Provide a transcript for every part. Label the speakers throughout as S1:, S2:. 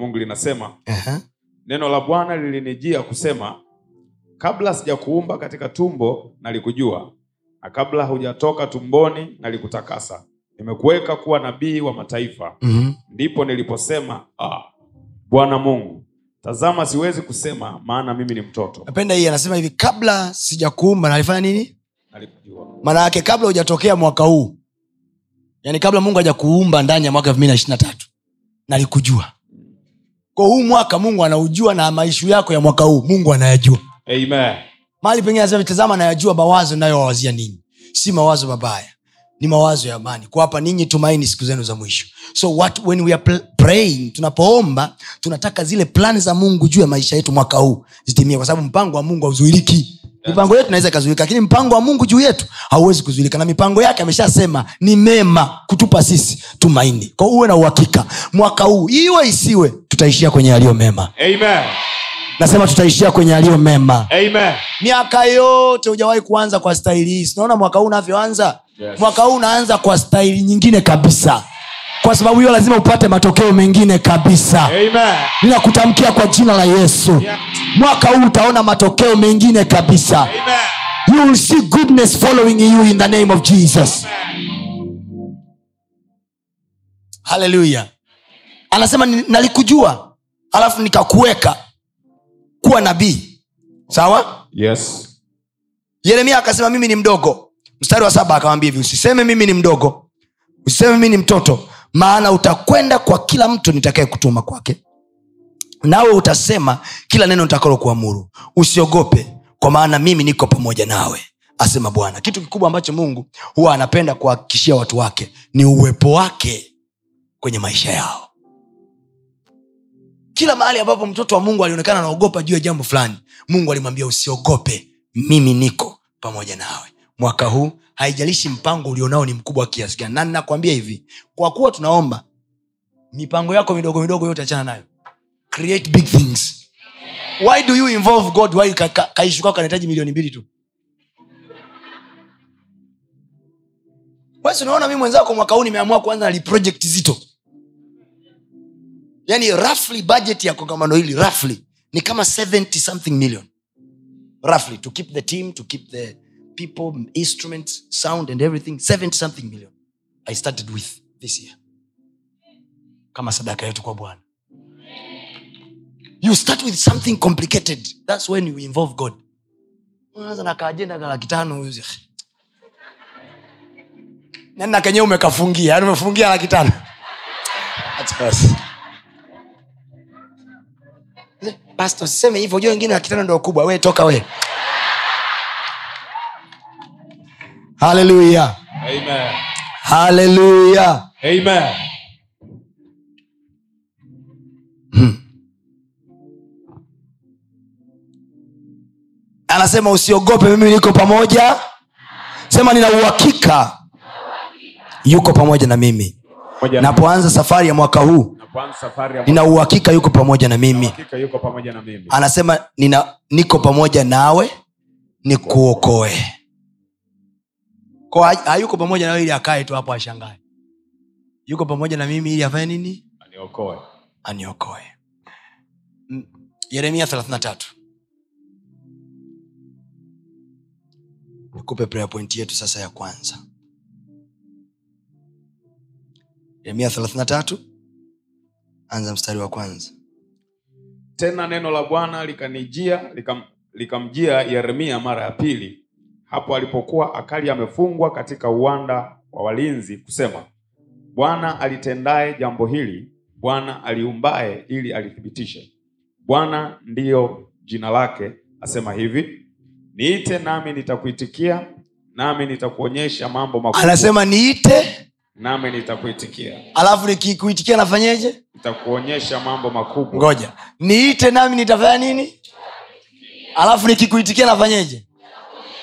S1: mungu linasema
S2: Aha.
S1: neno la bwana lilinijia kusema kabla sijakuumba katika tumbo nalikujua na kabla hujatoka tumboni nalikutakasa. Nimekuweka kuwa nabii wa mataifa.
S2: Mhm.
S1: ndipo niliposema ah, bwana mungu tazama siwezi kusema maana mimi ni mtoto.
S2: Napenda hii anasema hivi kabla sijakuumba nalifanya nini?
S1: Nalikujua.
S2: Maana yake kabla hujatokea mwaka huu. Yaani kabla mungu hajakuumba ndani ya mwaka elfu mbili na ishiri na tatu. Nalikujua kwa huu mwaka mungu anaujua na maishu yako ya mwaka huu mungu anayajua.
S1: Amen.
S2: Mahali pengine anasema tazama anayajua mawazo nayowawazia ninyi si mawazo mabaya ni mawazo ya amani. Kuwapa ninyi tumaini siku zenu za mwisho. So what, when we are praying tunapoomba tunataka zile plani za mungu juu ya maisha yetu mwaka huu zitimie kwa sababu mpango wa mungu hauzuiriki mipango yetu naweza ikazuilika lakini mpango wa mungu juu yetu hauwezi kuzuilika na mipango yake ameshasema ni mema kutupa sisi tumaini. Kwa uwe na uhakika mwaka huu iwe isiwe tutaishia kwenye yaliyo mema.
S1: Amen.
S2: Nasema tutaishia kwenye yaliyo mema.
S1: Amen.
S2: Miaka yote hujawahi kuanza kwa staili hii. Sinaona mwaka huu unavyoanza?
S1: Yes.
S2: mwaka huu unaanza kwa staili nyingine kabisa kwa sababu hiyo lazima upate matokeo mengine kabisa.
S1: Amen.
S2: Ninakutamkia kwa jina la yesu.
S1: Yeah.
S2: mwaka huu utaona matokeo mengine kabisa.
S1: Amen.
S2: You will see goodness following you in the name of jesus. Haleluya anasema nalikujua alafu nikakuweka kuwa nabii. Sawa?
S1: Yes.
S2: Yeremia akasema mimi ni mdogo. Mstari wa saba akawambia hivi usiseme mimi ni mdogo. Usiseme mimi ni mtoto maana utakwenda kwa kila mtu nitakaye kutuma kwake. Nawe utasema kila neno nitakalo kuamuru usiogope kwa maana mimi niko pamoja nawe asema bwana. Kitu kikubwa ambacho mungu huwa anapenda kuhakikishia watu wake ni uwepo wake kwenye maisha yao. Kila mahali ambapo mtoto wa mungu alionekana anaogopa juu ya jambo fulani mungu alimwambia usiogope mimi niko pamoja nawe mwaka huu haijalishi mpango ulionao ni mkubwa kiasi gani. Na ninakwambia hivi kwa kuwa tunaomba mipango yako midogo midogo yote achana nayo. Create big things. Why do you involve god? Why ka, ka, kaishu kanahitaji milioni mbili tu? Wesi unaona mi mwenzako mwaka huu nimeamua kuanza na liproject zito? Yani roughly budget ya kongamano hili roughly ni kama 70 something million. Roughly to keep the team to keep the people instruments sound and everything 70 something million. I started with this year. Kama sadaka yetu kwa bwana. You start with something complicated. Thats when you involve god. Nenda kenyewe umekafungia. Yani umefungia laki tano. That's us. Pastor, usiseme hivyo. Ujua wengine laki tano ndo kubwa. We toka we haleluya haleluya
S1: amen.
S2: Anasema usiogope mimi niko pamoja. Sema nina uhakika yuko pamoja na mimi. Napoanza safari ya mwaka huu nina uhakika yuko pamoja na mimi.
S1: yuko pamoja na mimi.
S2: Anasema nina, niko pamoja nawe nikuokoe Kwa hayuko pamoja nawe ili akae tu hapo ashangae. Yuko pamoja na mimi ili afanye nini?
S1: Aniokoe.
S2: Aniokoe. Yeremia 33 nikupe prayer point yetu sasa ya kwanza. Yeremia 33 anza mstari wa kwanza.
S1: Tena neno la bwana likanijia likam, lika yeremia mara ya pili hapo alipokuwa akali amefungwa katika uwanda wa walinzi kusema bwana alitendaye jambo hili bwana aliumbaye ili alithibitishe. Bwana ndiyo jina lake asema hivi. Niite nami nitakuitikia nami nitakuonyesha mambo makubwa.
S2: Anasema niite
S1: nami nitakuitikia.
S2: alafu nikikuitikia nafanyeje?
S1: Nitakuonyesha mambo makubwa.
S2: Ngoja. Niite nami nitafanya nini? Alafu nikikuitikia nafanyeje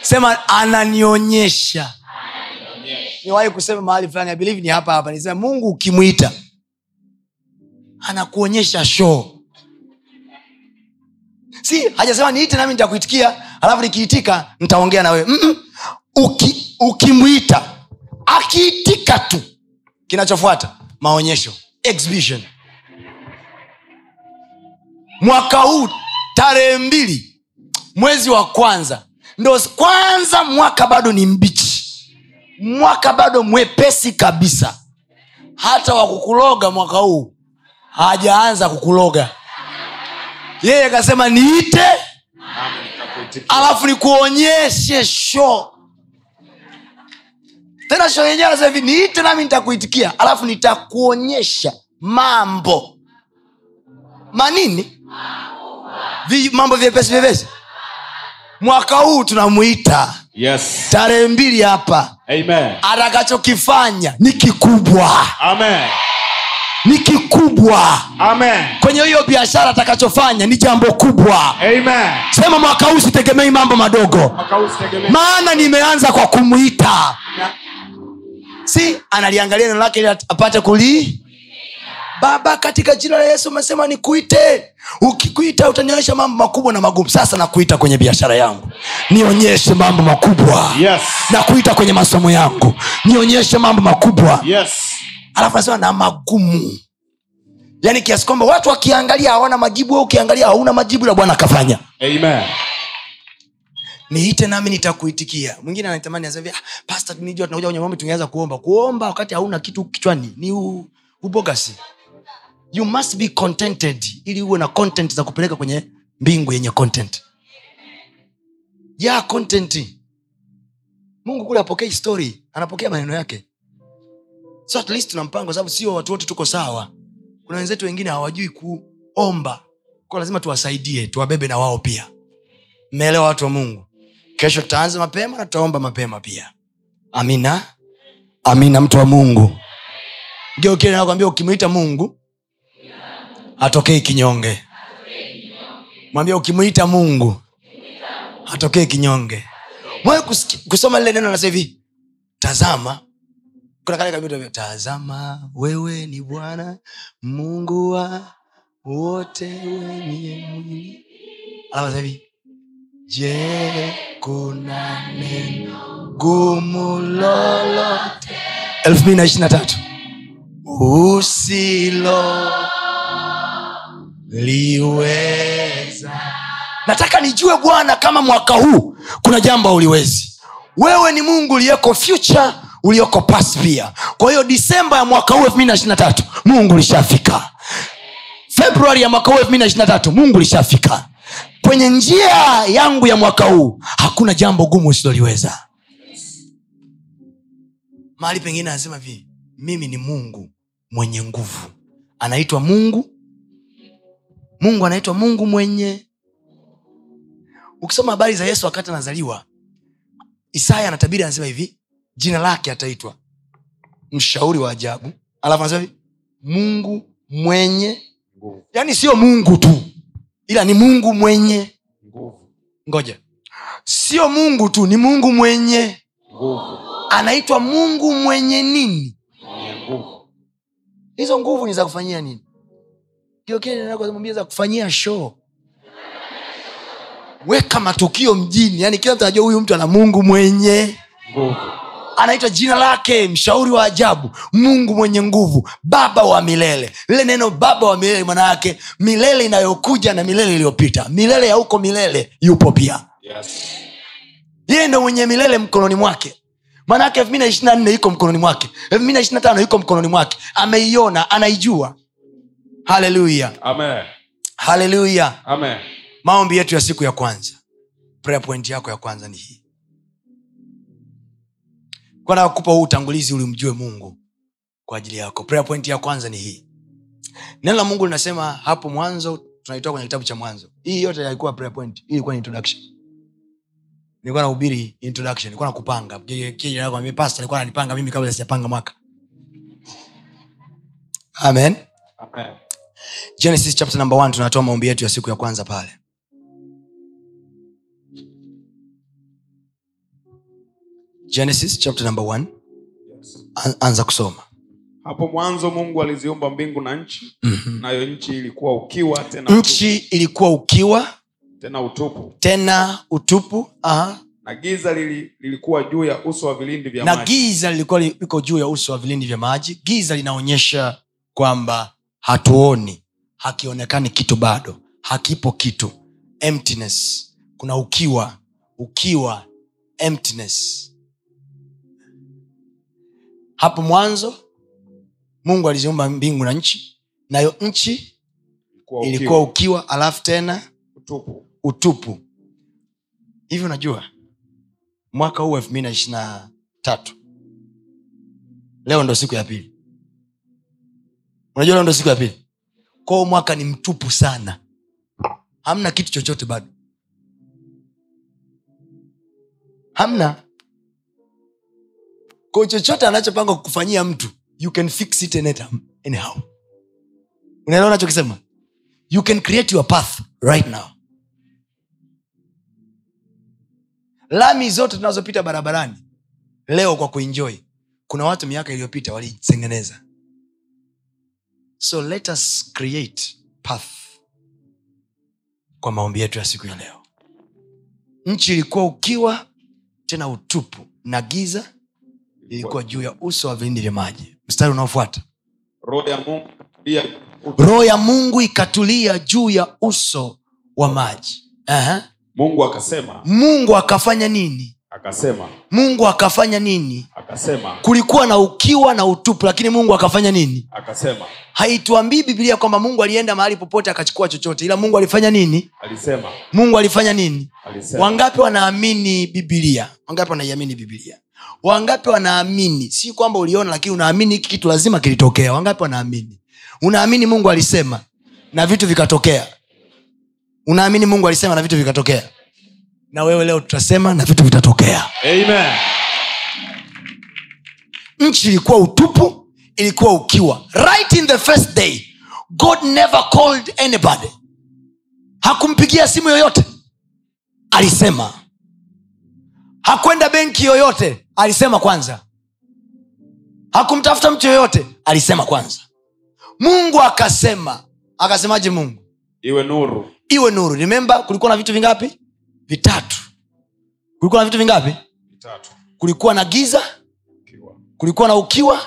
S2: sema ananionyesha. Niwahi kusema mahali fulani I believe ni hapa hapa. Nisema mungu ukimwita anakuonyesha shoo si hajasema niite nami nitakuitikia alafu nikiitika nitaongea na wewe. Uki, ukimwita akiitika tu kinachofuata maonyesho exhibition. Mwaka huu tarehe mbili mwezi wa kwanza ndo kwanza mwaka bado ni mbichi. Mwaka bado mwepesi kabisa. Hata wakukuloga mwaka huu hajaanza kukuloga. Yeye akasema niite alafu nikuonyeshe sho tena sho yenyewe anasema hivi niite nami nitakuitikia alafu nitakuonyesha mambo. Manini mambo vyepesi vyepesi mwaka huu tunamwita
S1: yes.
S2: Tarehe mbili hapa. Atakachokifanya ni kikubwa.
S1: Amen.
S2: Ni kikubwa.
S1: Amen.
S2: Kwenye hiyo biashara atakachofanya ni jambo kubwa.
S1: Amen.
S2: Sema mwaka huu sitegemei mambo madogo. Maana nimeanza kwa kumwita si analiangalia neno lake ili apate kulii baba katika jina la yesu umesema nikuite. Ukikuita utanionyesha mambo makubwa na magumu. Sasa nakuita kwenye biashara yangu. Nionyeshe mambo makubwa.
S1: Yes.
S2: Nakuita kwenye masomo yangu. Nionyeshe mambo makubwa.
S1: Yes.
S2: Alafu nasema na magumu. Yaani kiasi kwamba watu wakiangalia hawana majibu au ukiangalia hauna majibu la bwana akafanya. Niite nami nitakuitikia. Mwingine anatamani asema ah, pasta nijua tunakuja kwenye maombi tungeanza kuomba. Kuomba wakati hauna kitu kichwani. Ni u, ubogasi you must be contented ili uwe na content za kupeleka kwenye mbingu yenye content. Ya content. Mungu kule apokee story anapokea maneno yake. So at least tuna mpango sababu sio watu wote tuko sawa. Kuna wenzetu wengine hawajui kuomba. Kwa lazima tuwasaidie tuwabebe na wao pia. Mmeelewa watu wa mungu? Kesho tutaanza mapema na tutaomba mapema pia. Amina. Amina mtu wa mungu. Geukile nakwambia ukimwita mungu atokei kinyonge. Mwambia ukimwita mungu hatokei kinyonge. Mwae kusoma lile neno nasa tazama. Kuna kale kabisa tazama wewe ni bwana mungu wa wote wenye mwili. Alafu hivi je kuna neno gumu lolote? Elfu mbili na ishiri tatu. Usilo liweza. Nataka nijue bwana kama mwaka huu kuna jambo uliwezi wewe ni mungu uliyeko future ulioko past pia. Kwa hiyo disemba ya mwaka huu elfu mbili na ishiri na tatu mungu lishafika februari ya mwaka huu elfu mbili na ishiri na tatu mungu lishafika kwenye njia yangu ya mwaka huu hakuna jambo gumu usiloliweza. Mahali pengine anasema hivi mimi ni mungu mwenye nguvu. Anaitwa mungu mungu anaitwa mungu mwenye. Ukisoma habari za yesu wakati anazaliwa isaya anatabiri anasema hivi jina lake ataitwa mshauri wa ajabu. Alafu anasema hivi mungu mwenye. Yaani sio mungu tu ila ni mungu mwenye.
S1: Nguvu.
S2: Ngoja. Sio mungu tu ni mungu mwenye.
S1: Nguvu.
S2: Anaitwa mungu mwenye nini? Hizo nguvu ni za kufanyia nini kiokmwambia za kufanyia show. Weka matukio mjini yani kila mtu anajua huyu mtu ana mungu mwenye
S1: nguvu.
S2: Anaitwa jina lake mshauri wa ajabu mungu mwenye nguvu baba wa milele. Lile neno baba wa milele maana yake milele inayokuja na milele iliyopita. Milele ya huko milele yupo pia.
S1: Yes.
S2: Yeye ndo mwenye milele mkononi mwake. Maanaake elfu mbili na ishiri na nne iko mkononi mwake. Elfu mbili na ishiri na tano iko mkononi mwake. Ameiona anaijua haleluya haleluya maombi yetu ya siku ya kwanza. Prayer point yako ya kwanza ni hii. Kwana huu utangulizi ulimjue mungu kwa ajili yako? Prayer point ya kwanza ni hii. Neno la mungu linasema hapo mwanzo tunaitoa kwenye kitabu cha mwanzo. Hii yote haikuwa prayer point hii ilikuwa ni introduction. Nilikuwa nahubiri introduction nilikuwa nakupanga. Pastor alikuwa ananipanga mimi kabla sijapanga mwaka. Amen.
S1: Amen.
S2: Genesis chapter number one tunatoa maombi yetu ya siku ya kwanza pale. Genesis chapter number one. An- anza kusoma.
S1: Hapo mwanzo mungu aliziumba mbingu na nchi nayo nchi ilikuwa ukiwa tena
S2: nchi ilikuwa ukiwa
S1: tena utupu.
S2: tena utupu aha.
S1: na giza lili, lilikuwa juu ya uso wa vilindi vya
S2: na
S1: maji.
S2: giza lilikuwa liko juu ya uso wa vilindi vya maji. Giza linaonyesha kwamba hatuoni. Hakionekani kitu bado. Hakipo kitu. Emptiness. Kuna ukiwa. Ukiwa. Emptiness. Hapo mwanzo mungu aliziumba mbingu na nchi nayo nchi
S1: ilikuwa
S2: ilikuwa
S1: ukiwa,
S2: ukiwa alafu tena
S1: utupu.
S2: utupu. Hivi unajua mwaka huu elfu mbili na ishiri na tatu leo ndo siku ya pili unajua leo ndo siku ya pili. Kwao mwaka ni mtupu sana. Hamna kitu chochote bado. Hamna. Ko chochote anachopanga kukufanyia mtu you can fix it anyhow. Unaelewa nachokisema you can create your path right now. Lami zote tunazopita barabarani leo kwa kuenjoy kuna watu miaka iliyopita walitengeneza so let us create path kwa maombi yetu ya siku ya leo. Nchi ilikuwa ukiwa tena utupu. Na giza ilikuwa juu ya uso wa vilindi vya maji. Mstari unaofuata.
S1: Roho ya mungu
S2: roho ya mungu ikatulia juu ya uso wa maji. Aha.
S1: mungu akasema
S2: mungu akafanya nini
S1: akasema
S2: mungu akafanya nini?
S1: Akasema
S2: kulikuwa na ukiwa na utupu lakini mungu akafanya nini?
S1: Akasema
S2: haituambii biblia kwamba mungu alienda mahali popote akachukua chochote ila mungu alifanya nini?
S1: alisema
S2: mungu alifanya nini?
S1: alisema.
S2: Wangapi wanaamini biblia? Wangapi wanaiamini biblia? Wangapi wanaamini? Si kwamba uliona lakini unaamini hiki kitu lazima kilitokea. Wangapi wanaamini? Unaamini mungu alisema na vitu vikatokea? Unaamini mungu alisema na vitu vikatokea na wewe leo tutasema na vitu vitatokea.
S1: Amen.
S2: Nchi ilikuwa utupu ilikuwa ukiwa. Right in the first day god never called anybody. Hakumpigia simu yoyote. Alisema. Hakwenda benki yoyote alisema kwanza. Hakumtafuta mtu yoyote alisema kwanza. Mungu akasema. Akasemaje mungu?
S1: Iwe nuru.
S2: Iwe nuru. Remember kulikuwa na vitu vingapi vitatu. Kulikuwa na vitu vingapi?
S1: Vitatu.
S2: Kulikuwa na giza
S1: ukiwa.
S2: kulikuwa na ukiwa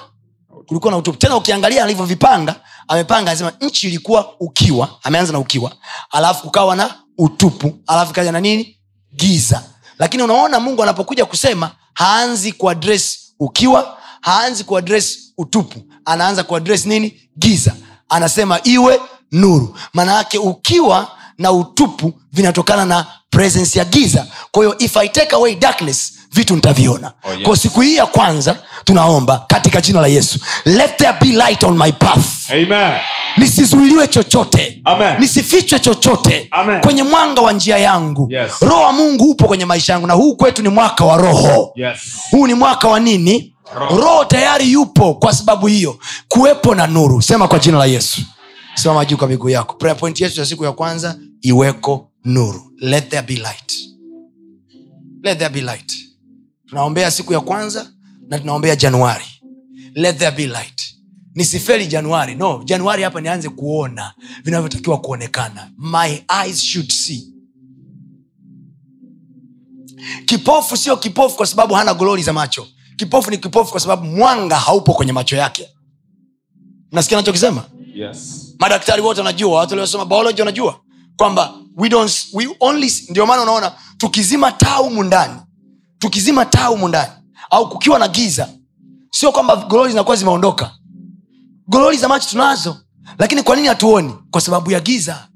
S2: kulikuwa na utupu. Tena ukiangalia alivyovipanga amepanga anasema nchi ilikuwa ukiwa ameanza na ukiwa alafu kukawa na utupu alafu ikaja na nini? Giza. Lakini unaona mungu anapokuja kusema haanzi kuadres ukiwa haanzi kuadres utupu. Anaanza kuadres nini? Giza. Anasema iwe nuru. Maana yake ukiwa na utupu vinatokana na presence ya giza. Kwa hiyo if i take away darkness vitu nitaviona.
S1: Oh, yes.
S2: kwa siku hii ya kwanza tunaomba katika jina la yesu. Let there be light on my path.
S1: Amen.
S2: Nisizuiliwe chochote.
S1: Amen.
S2: nisifichwe chochote.
S1: Amen.
S2: kwenye mwanga wa njia yangu.
S1: Yes.
S2: roho wa mungu upo kwenye maisha yangu na huu kwetu ni mwaka wa roho.
S1: Yes.
S2: Huu ni mwaka wa nini?
S1: Roho.
S2: roho tayari yupo kwa sababu hiyo. Kuwepo na nuru. Sema kwa jina la yesu. Simama juu kwa miguu yako. Prayer point yetu ya siku ya kwanza iweko nuru. Let there be light. Let there be light. Tunaombea siku ya kwanza na tunaombea januari. Let there be light. Nisifeli januari. No januari hapa nianze kuona vinavyotakiwa kuonekana. My eyes should see. Kipofu sio kipofu kwa sababu hana gololi za macho. Kipofu ni kipofu kwa sababu mwanga haupo kwenye macho yake. Nasikia nachokisema
S1: yes.
S2: Madaktari wote wanajua watu waliosoma biology wanajua kwamba we don't, we only, ndio maana unaona tukizima taa humu ndani tukizima taa humu ndani au kukiwa na giza sio kwamba gololi zinakuwa zimeondoka. Gololi za macho tunazo lakini kwa nini hatuoni? Kwa sababu ya giza.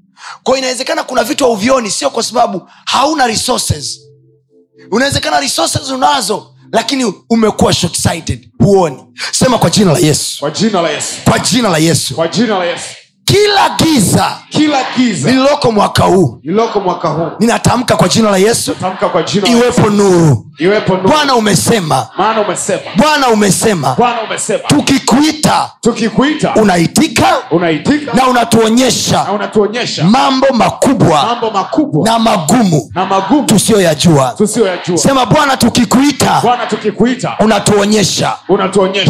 S2: Kwao inawezekana kuna vitu hauvioni sio kwa sababu hauna resources. Unawezekana resources unazo lakini umekuwa short-sighted huoni. Sema kwa jina la yesu.
S1: Kwa jina la yesu.
S2: Kwa jina la yesu.
S1: Kwa jina la yesu
S2: kila giza
S1: kila giza
S2: lililoko mwaka huu.
S1: lililoko mwaka huu.
S2: Ninatamka kwa jina la yesu.
S1: Kwa jina la yesu.
S2: iwepo nuru bwana umesema.
S1: Umesema.
S2: Bwana umesema.
S1: Umesema.
S2: Tukikuita
S1: tukikuita.
S2: unaitika
S1: unaitika.
S2: na unatuonyesha
S1: na unatuonyesha.
S2: mambo makubwa
S1: mambo makubwa.
S2: na magumu
S1: na magumu.
S2: tusiyoyajua. Sema bwana tukikuita
S1: bwana tukikuita.
S2: unatuonyesha.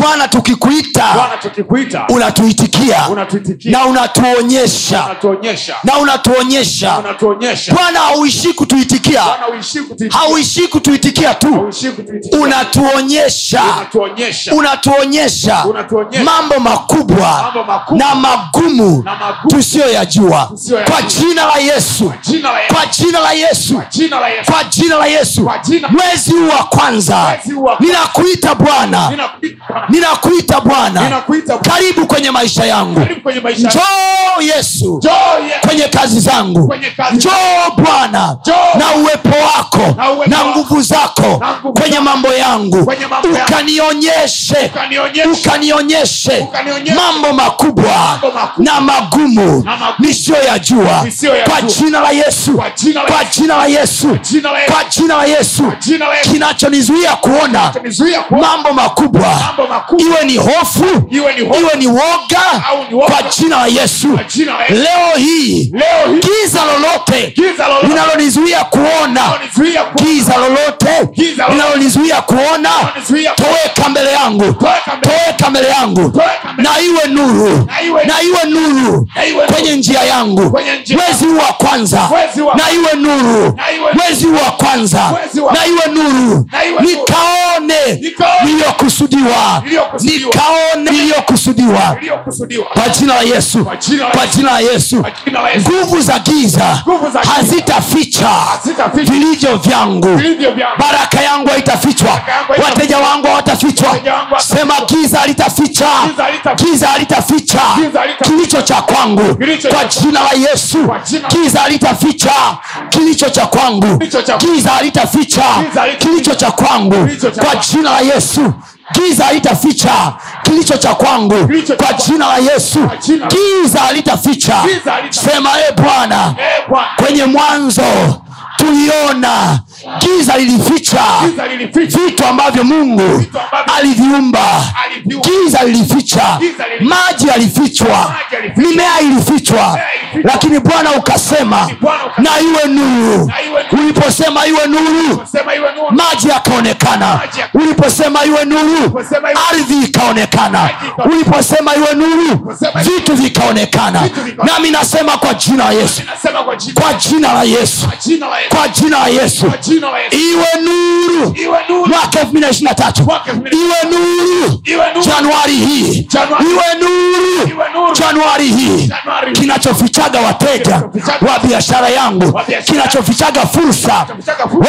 S2: Bwana tukikuita
S1: tukikuita.
S2: unatuitikia
S1: unatuitikia.
S2: na unatuonyesha.
S1: Unatuonyesha.
S2: Na unatuonyesha. Bwana hauishii kutuitikia. Hauishii kutuitikia tu. Unatuonyesha.
S1: Unatuonyesha.
S2: Mambo makubwa na magumu tusiyoyajua. Kwa jina la yesu.
S1: Jina la Yesu.
S2: Kwa jina la yesu. Kwa jina la yesu. Mwezi huu wa kwanza. Ninakuita bwana.
S1: Ninakuita.
S2: Bwana. Karibu kwenye maisha yangu. Njoo yesu. Kwenye kazi zangu. Njoo bwana. Na uwepo wako.
S1: Na
S2: nguvu zako
S1: Nguvu
S2: kwenye mambo yangu. ukanionyeshe. Ukanionyeshe. Mambo makubwa na magumu nisiyoyajua. Kwa jina la yesu.
S1: Kwa jina la Yesu.
S2: kwa jina la yesu. Kinachonizuia kuona mambo makubwa. iwe ni hofu
S1: iwe ni
S2: woga kwa jina la yesu. Leo hii giza lolote linalonizuia kuona. Giza lolote. Linalonizuia kuona toweka mbele yangu
S1: Toweka mbele-
S2: yangu. na iwe nuru
S1: Na iwe-
S2: nuru kwenye njia yangu. Mwezi huu wa kwanza.
S1: Wa-
S2: na iwe nuru. Mwezi huu wa kwanza. Na iwe nuru. Nikaone niliyokusudiwa. Nikaone niliyokusudiwa. Kwa jina la yesu.
S1: Kwa jina la Yesu.
S2: nguvu za giza hazitaficha vilivyo vyangu.
S1: Vyangu
S2: baraka yangu haitafichwa. Wateja wangu hawatafichwa. Sema giza halitaficha
S1: Giza halitaficha.
S2: kilicho cha kwangu. Kwa jina la yesu. Giza halitaficha kilicho cha kwangu. Giza halitaficha kilicho cha kwangu. Kwa jina la yesu. Giza halitaficha kilicho cha kwangu. Kwa jina la yesu. Giza halitaficha sema e Bwana. kwenye mwanzo tuliona giza lilificha vitu ambavyo mungu aliviumba. giza lilificha maji yalifichwa. Mimea ilifichwa. Lakini bwana ukasema na iwe nuru. Uliposema iwe nuru maji yakaonekana. Uliposema iwe nuru ardhi ikaonekana. Uliposema iwe nuru vitu vikaonekana. Nami nasema kwa jina la yesu.
S1: Kwa jina
S2: la yesu.
S1: Kwa jina la Yesu
S2: iwe nuru.
S1: Iwe nuru.
S2: Mwaka elfu mbili na ishiri na tatu. Iwe nuru. Januari hii. Iwe nuru. Januari hii. Kinachofichaga wateja wa biashara yangu. kinachofichaga fursa.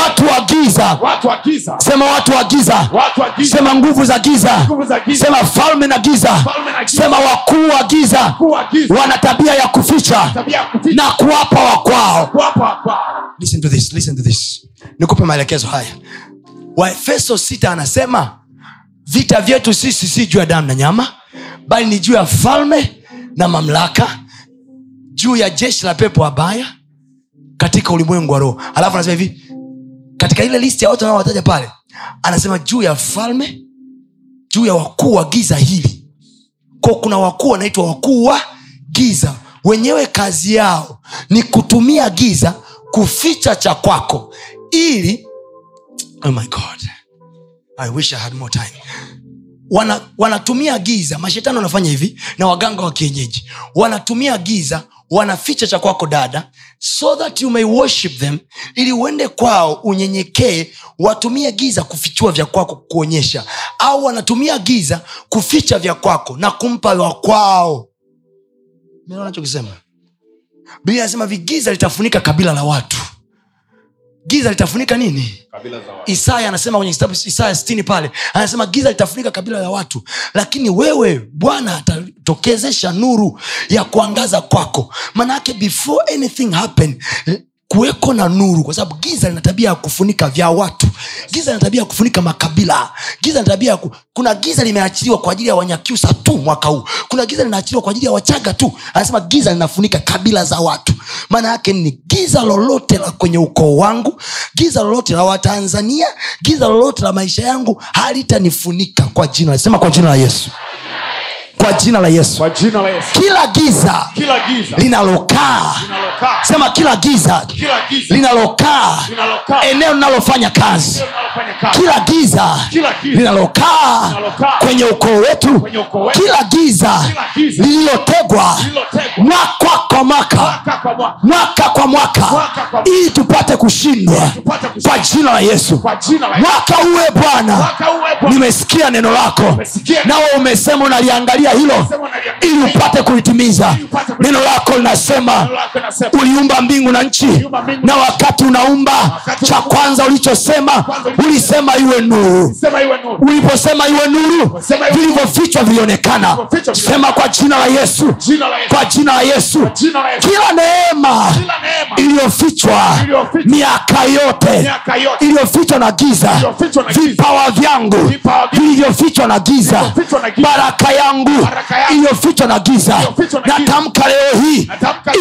S2: Watu wa giza. Sema watu wa giza. Sema nguvu za giza. Sema falme na giza. Sema wakuu wa giza. Wana tabia ya kuficha
S1: tabia ya kuficha.
S2: na kuwapa wakwao listen to this, listen to this. Nikupe maelekezo haya. Waefeso sita anasema vita vyetu sisi si juu ya damu na nyama bali ni juu ya falme na mamlaka juu ya jeshi la pepo wabaya katika ulimwengu wa roho. Alafu anasema hivi katika ile listi ya watu anaowataja pale anasema juu ya falme juu ya wakuu wa giza hili. Ko kuna wakuu wanaitwa wakuu wa giza. Wenyewe kazi yao ni kutumia giza kuficha cha kwako ili oh my god. I wish i had more time. Wana, giza mashetani wanafanya hivi na waganga wa kienyeji. Wanatumia giza wanaficha cha kwako dada so that you may worship them ili uende kwao unyenyekee watumie giza kufichua vya kwako kuonyesha. Au wanatumia giza kuficha vya kwako na kumpa wa kwao. Nachokisema biblia anasema vigiza litafunika kabila la watu giza litafunika nini? Isaya anasema kwenye kitabu isaya stini pale anasema giza litafunika kabila la watu. Lakini wewe bwana atatokezesha nuru ya kuangaza kwako. Manaake before anything happen kuweko na nuru kwa sababu giza lina tabia ya kufunika vya watu. Giza lina tabia ya kufunika makabila. Giza lina tabia ku... kuna giza limeachiliwa kwa ajili ya wanyakyusa tu mwaka huu. Kuna giza linaachiliwa kwa ajili ya wachaga tu. Anasema giza linafunika kabila za watu. Maana yake ni giza lolote la kwenye ukoo wangu giza lolote la watanzania giza lolote la maisha yangu halitanifunika kwa jina sema kwa jina la yesu kwa jina la yesu.
S1: Kwa jina la yesu.
S2: Kila giza
S1: kila giza
S2: linalokaa. sema kila giza
S1: kila giza
S2: linalokaa. eneo linalofanya kazi. Kila giza
S1: giza
S2: linalokaa kwenye ukoo wetu. Kila giza lililotegwa mwaka kwa mwaka.
S1: Mwaka kwa mwaka.
S2: Ili tupate kushindwa kwa jina la Yesu. Mwaka uwe bwana. Nimesikia neno lako. Nawe umesema unaliangalia hilo ili upate kulitimiza. Neno lako linasema uliumba mbingu na nchi na wakati unaumba cha kwanza ulichosema ulisema iwe nuru. Uliposema iwe nuru vilivyofichwa vilionekana. Sema kwa jina la yesu kwa jina la yesu. Kila neema iliyofichwa miaka yote iliyofichwa na giza vipawa vyangu vilivyofichwa na giza baraka yangu
S1: yangu.
S2: iliyofichwa na giza natamka leo hii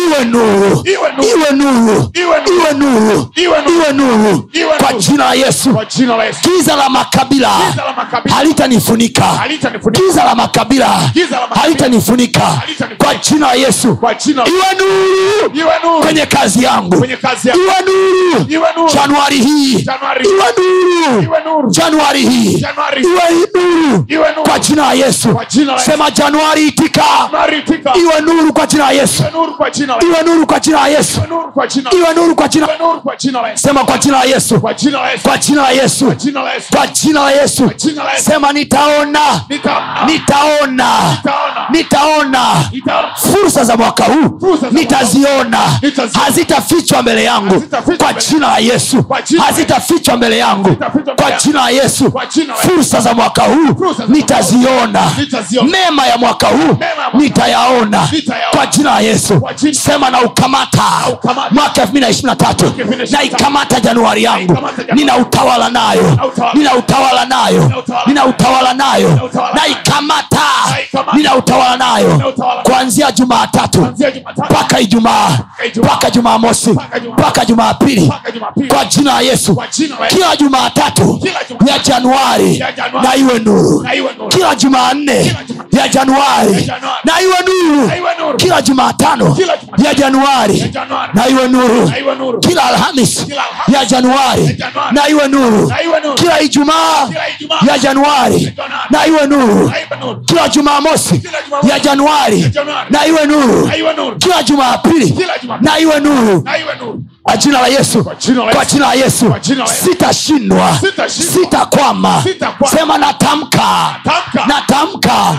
S2: iwe nuru
S1: Iwe nuru.
S2: iwe nuru
S1: Iwe nuru.
S2: kwa jina la yesu giza la makabila halitanifunika giza la makabila halitanifunika kwa jina la yesu iwe nuru kwenye kazi yangu iwe nuru januari hii iwe nuru januari hii iwe nuru kwa jina la yesu
S1: sema la Yesu.
S2: Sema januari itika iwe nuru kwa jina la yesu
S1: iwe nuru kwa jina la
S2: yesu
S1: iwe nuru kwa jina
S2: sema kwa jina la yesu
S1: kwa jina la Yesu
S2: kwa jina la yesu sema nitaona
S1: nitaona
S2: nitaona fursa za mwaka huu nitaziona hazitafichwa mbele yangu kwa jina la yesu hazitafichwa mbele yangu kwa jina la yesu fursa za mwaka huu nitaziona
S1: Nitaziona.
S2: Mema ya mwaka huu nitayaona kwa jina la yesu. Sema na ukamata. Mwaka elfu mbili na ishirini na tatu.
S1: 2023.
S2: ikamata januari yangu.
S1: Naikamata
S2: nina utawala nayo. Nina utawala nayo.
S1: Nina utawala.
S2: nayo. Na ikamata
S1: Naikamata.
S2: nina utawala nayo. Kuanzia jumaatatu mpaka ijumaa. Mpaka jumamosi.
S1: Mpaka
S2: jumapili. Kwa jina la yesu. Kila jumaatatu ya januari na iwe nuru. Kila jumanne. ya
S1: ya Januari.
S2: na iwe nuru kila jumatano ya januari na iwe nuru kila alhamis ya januari na iwe nuru kila ijumaa ya januari na iwe nuru kila jumamosi ya januari na iwe nuru kila jumapili Na iwe nuru. Kwa jina la yesu.
S1: Kwa jina la Yesu.
S2: sitashindwa. Sitakwama. Sema natamka.
S1: Natamka.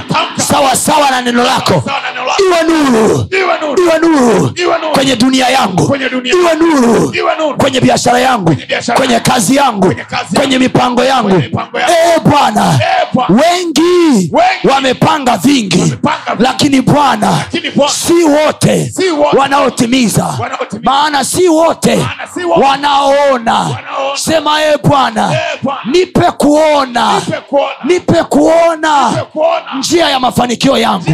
S2: sawasawa na neno lako.
S1: Sawa na neno lako.
S2: iwe nuru.
S1: Iwe nuru.
S2: kwenye dunia yangu. Iwe nuru. Kwenye biashara yangu.
S1: Kwenye
S2: kazi yangu.
S1: Kwenye
S2: mipango yangu. Eh, bwana
S1: Eh,
S2: wengi wamepanga vingi lakini bwana si wote wanaotimiza. Maana si wote
S1: wote.
S2: wanaoona sema e bwana
S1: Eh,
S2: nipe kuona.
S1: Nipe kuona.
S2: njia ya mafanikio yangu.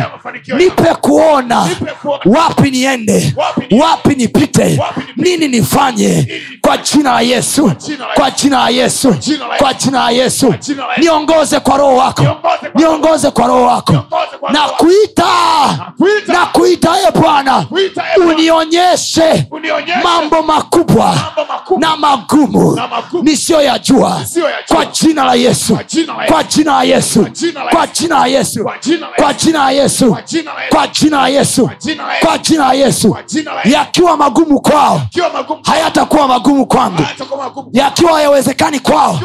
S2: nipe kuona wapi niende
S1: Wapi
S2: nipite nini nifanye kwa jina la yesu kwa jina la yesu. kwa
S1: jina la yesu.
S2: niongoze kwa roho wako.
S1: Niongoze kwa
S2: roho wako. Na kuita na kuita e bwana Unionyeshe. mambo makubwa na magumu nisiyoyajua kwa jina la yesu
S1: Kwa jina la Yesu.
S2: kwa jina la yesu
S1: Kwa jina la Yesu. Kwa jina la Yesu. Kwa jina la Yesu.
S2: yakiwa magumu kwao hayatakuwa magumu kwangu yakiwa hayawezekani kwao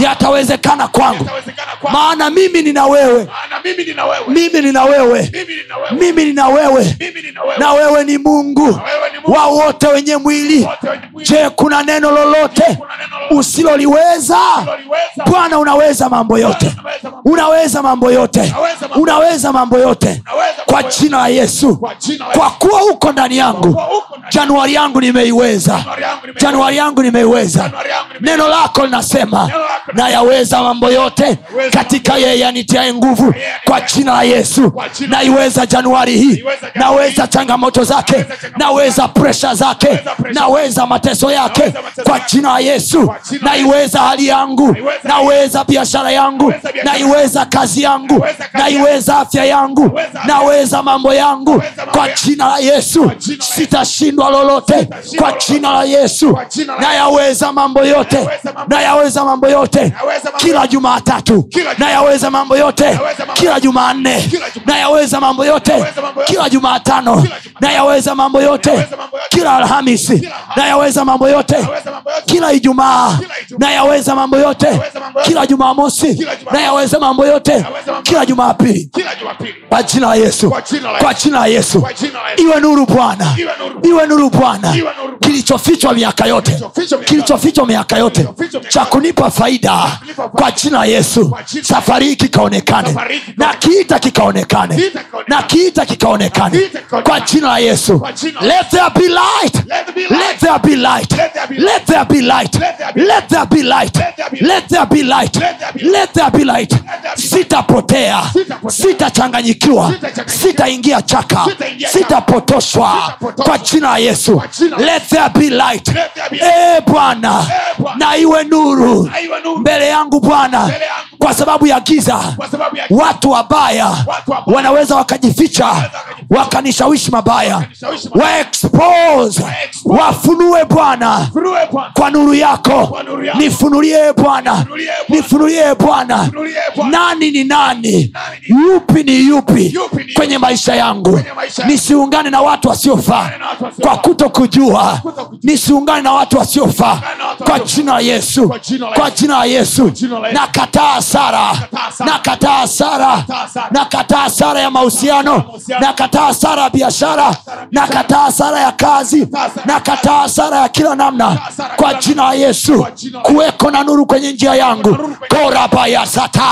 S2: yatawezekana kwangu maana mimi nina wewe
S1: mimi nina wewe.
S2: mimi nina wewe na wewe ni mungu
S1: Wewe ni Mungu.
S2: wa wote wenye mwili
S1: Wote
S2: je kuna neno lolote usiloliweza? Bwana unaweza mambo yote. Unaweza mambo yote. Unaweza mambo yote. Kwa jina la yesu. Kwa kuwa uko ndani yangu januari yangu nimeiweza. Januari yangu nimeiweza. Neno lako linasema nayaweza mambo yote katika yeye anitiae nguvu. Kwa jina la yesu. Naiweza januari hii. Naweza changamoto zake. Naweza presha zake naweza mateso yake kwa jina la yesu naiweza hali yangu naweza biashara yangu naiweza kazi yangu naiweza afya yangu naweza mambo yangu kwa jina la yesu sitashindwa lolote kwa jina la yesu nayaweza mambo yote nayaweza mambo yote kila jumaatatu nayaweza mambo yote kila jumanne nayaweza mambo yote kila jumaatano nayaweza mambo yote kila alhamisi nayaweza mambo yote. Kila ijumaa nayaweza mambo yote. Kila jumamosi nayaweza mambo yote. Kila jumapili. Kwa jina la yesu. Kwa jina la yesu. iwe nuru bwana. Iwe nuru. Bwana. Kilichofichwa miaka yote. Kilichofichwa miaka yote. cha kunipa faida. Kwa jina la yesu. Safari hii kikaonekane. Na kiita kikaonekane. Na kiita kikaonekane. Kwa jina la yesu. Let there be light let there be light let there be light let there be light let there be light let there be light sitapotea sitachanganyikiwa sitaingia chaka sitapotoshwa kwa jina la yesu let there be light e bwana na iwe nuru mbele yangu bwana kwa sababu ya giza watu wabaya wanaweza wakajificha wakanishawishi mabaya waexpose wafunue bwana kwa nuru yako. Nifunulie bwana. Nifunulie bwana. Nani ni nani? Yupi ni yupi kwenye maisha yangu? Nisiungane na watu wasiofaa kwa kuto kujua nisiungane na watu wasiofaa kwa jina la yesu. Kwa jina la yesu. nakataa sara. Nakataa sara. Nakataa sara. Ya mahusiano. Nakataa sara ya biashara. Nakataa sara ya kazi. Nakataa sara ya kila namna. Kwa jina la yesu. Kuweko na nuru kwenye njia yangu. korabayasata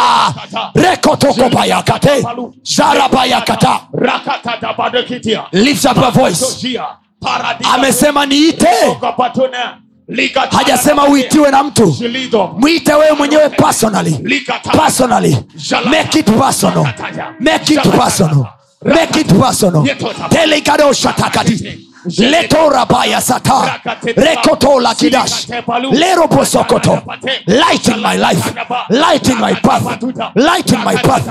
S2: rekotokobayakate zarabayakata lift up your voice. Amesema niite hajasema uitiwe na mtu. mwite wewe mwenyewe personally. Personally. Make it personal. Make it personal. Make it personal. Telikadoshatakati letorabaya sata. Rekotola kidash. lerobosokoto light in my life. light in my path. light in my path.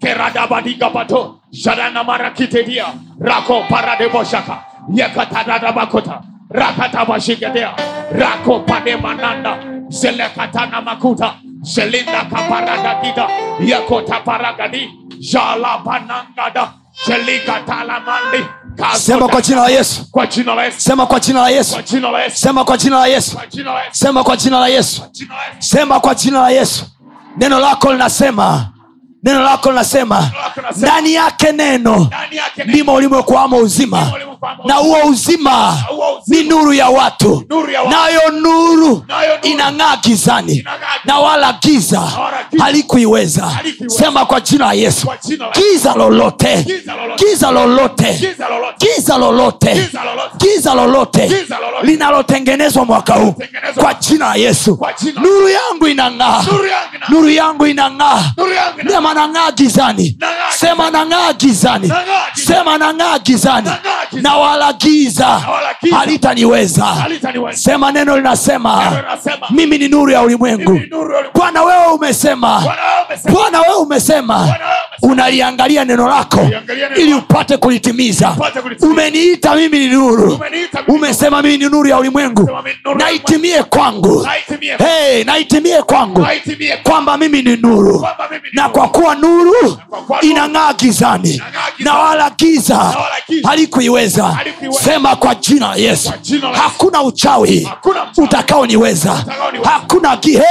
S3: keradabadigabato jaranamarakitedia rako paradeboshaka yekatadadabakota rakatabashiketea rakopademananda zelekatana makuta. Zelinda kaparadadida yekotaparagadi jalabanangada zelikatalamandi
S2: sema kwa jina la yesu.
S3: Kwa jina la Yesu.
S2: Sema kwa jina la yesu.
S3: Kwa jina la Yesu.
S2: Sema kwa jina la yesu.
S3: Kwa jina la Yesu.
S2: Sema kwa jina la yesu. Sema kwa jina la yesu. Neno lako linasema. Neno lako linasema. Ndani yake neno. Ndimo ulimokwamo uzima na huo uzima ni nuru ya watu. Nayo nuru inang'aa gizani. Na wala giza halikuiweza. sema kwa jina la yesu. Giza lolote.
S3: Giza lolote.
S2: giza lolote.
S3: Giza lolote.
S2: linalotengenezwa mwaka huu. Kwa jina la yesu. Nuru yangu inang'aa.
S3: Nuru yangu
S2: inang'aa. Sema nang'aa gizani. Sema nang'aa gizani. Sema Nang'aa gizani. Na wala giza halitaniweza. Sema neno linasema mimi ni nuru ya ulimwengu. bwana wewe umesema.
S3: Bwana wewe umesema.
S2: unaliangalia neno lako ili upate kulitimiza. umeniita mimi ni nuru. Umesema mimi ni nuru ya ulimwengu. Naitimie kwangu. Hey, naitimie kwangu. Kwamba mimi ni nuru. Na kwa kuwa nuru inang'aa gizani. na wala giza halikuiweza
S3: halikuiweza.
S2: sema kwa jina yesu. Hakuna uchawi utakaoniweza. Hakuna gihe.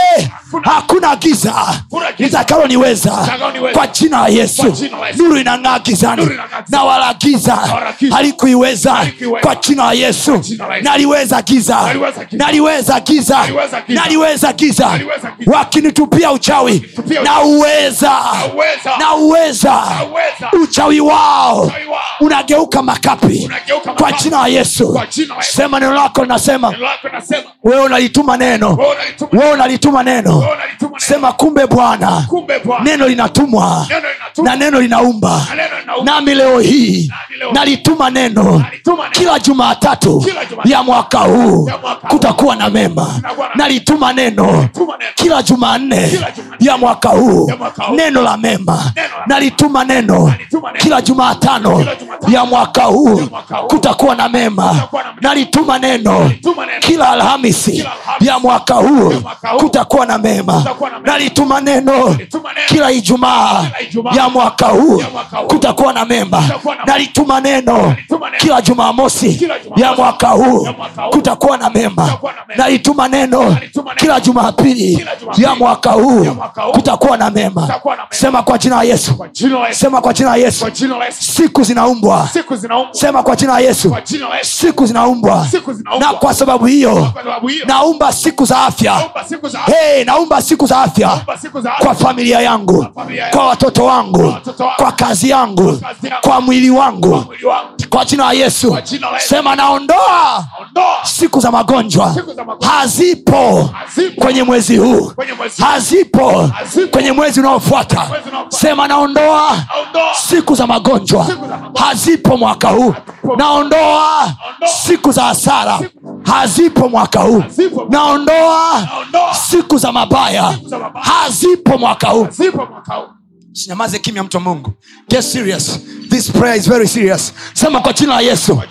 S2: Hakuna giza litakaloniweza kwa jina la yesu. Nuru inang'aa gizani na wala giza halikuiweza. Kwa jina la yesu. Naliweza giza.
S3: Naliweza giza.
S2: naliweza giza. Wakinitupia uchawi. Na uweza. Na uweza. Uchawi wao unageuka makapi kwa jina la yesu. Sema neno lako linasema. Wewe unalituma neno.
S3: Wewe unalituma-
S2: neno. sema kumbe bwana. Neno linatumwa. Na neno linaumba.
S3: Na
S2: nami leo hii nalituma neno. Kila jumatatu
S3: Kila
S2: ya mwaka huu
S3: ya
S2: kutakuwa na mema. Nalituma neno kila jumanne ya mwaka huu
S3: ya
S2: neno la mema. Nalituma neno kila ya huu
S3: ya mwaka huu.
S2: Kutakuwa na mema nalituma neno kila alhamisi ya mwaka huu kutakuwa na mema nalituma neno kila ijumaa ya mwaka huu kutakuwa na mema nalituma neno kila jumamosi ya mwaka huu kutakuwa na mema nalituma neno kila jumapili ya mwaka huu kutakuwa na mema sema kwa jina la yesu sema kwa jina la yesu Siku zinaumbwa. sema kwa jina la yesu. Siku zinaumbwa. Na kwa sababu hiyo naumba siku za afya. hey, naumba siku za afya. Kwa familia yangu. Kwa watoto wangu. Kwa kazi yangu.
S3: Kwa
S2: mwili wangu. Kwa jina la yesu. Sema naondoa siku za magonjwa. hazipo kwenye mwezi huu. hazipo kwenye mwezi unaofuata. sema naondoa Siku za magonjwa. hazipo mwaka huu naondoa. Siku za hasara. Hazipo mwaka huu. Naondoa. Siku za mabaya. Hazipo mwaka huu. Sinyamaze kimya mtu wa mungu. Get serious. This prayer is very serious. Sema kwa jina la yesu.